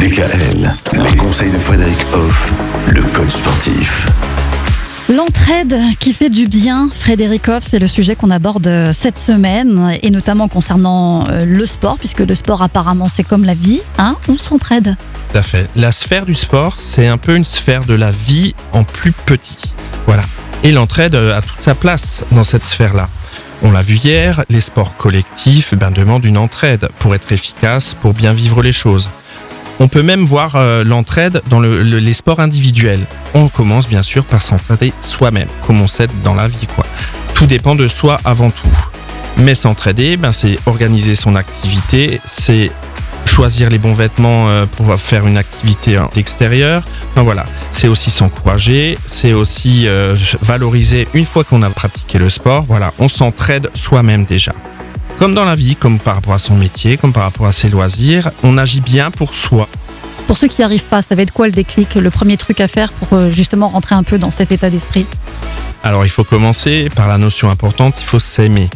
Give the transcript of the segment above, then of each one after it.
DKL, les conseils de Frédéric Hoff, le coach sportif. L'entraide qui fait du bien, Frédéric Hoff, c'est le sujet qu'on aborde euh, cette semaine, et notamment concernant euh, le sport, puisque le sport apparemment c'est comme la vie, hein, on s'entraide. Tout à fait. La sphère du sport, c'est un peu une sphère de la vie en plus petit. Voilà. Et l'entraide euh, a toute sa place dans cette sphère-là. On l'a vu hier, les sports collectifs ben, demandent une entraide pour être efficace, pour bien vivre les choses. On peut même voir euh, l'entraide dans le- le- les sports individuels. On commence bien sûr par s'entraider soi-même, comme on sait dans la vie. Quoi. Tout dépend de soi avant tout. Mais s'entraider, ben, c'est organiser son activité, c'est choisir les bons vêtements euh, pour faire une activité extérieure. Enfin voilà, c'est aussi s'encourager, c'est aussi euh, valoriser une fois qu'on a pratiqué le sport. Voilà, on s'entraide soi-même déjà. Comme dans la vie, comme par rapport à son métier, comme par rapport à ses loisirs, on agit bien pour soi. Pour ceux qui n'y arrivent pas, ça va être quoi le déclic, le premier truc à faire pour euh, justement rentrer un peu dans cet état d'esprit? Alors il faut commencer par la notion importante, il faut s'aimer.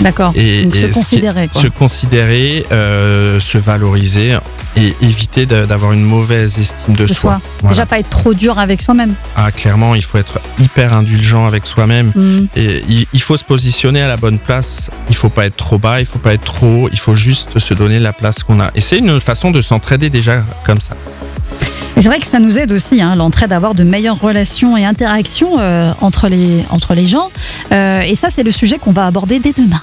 D'accord Et- Donc et se considérer. quoi. Se considérer, euh, se valoriser et éviter d'avoir une mauvaise estime de, De soi. Voilà. Déjà pas être trop dur avec soi-même. Ah, clairement, il faut être hyper indulgent avec soi-même. Hmm. Et il, il faut se positionner à la bonne place. Il faut pas être trop bas, il faut pas être trop haut. Il faut juste se donner la place qu'on a. Et c'est une façon de s'entraider déjà comme ça. Et c'est vrai que ça nous aide aussi, hein, l'entraide, à avoir de meilleures relations et interactions euh, entre, les, entre les gens. Euh, et ça, c'est le sujet qu'on va aborder dès demain.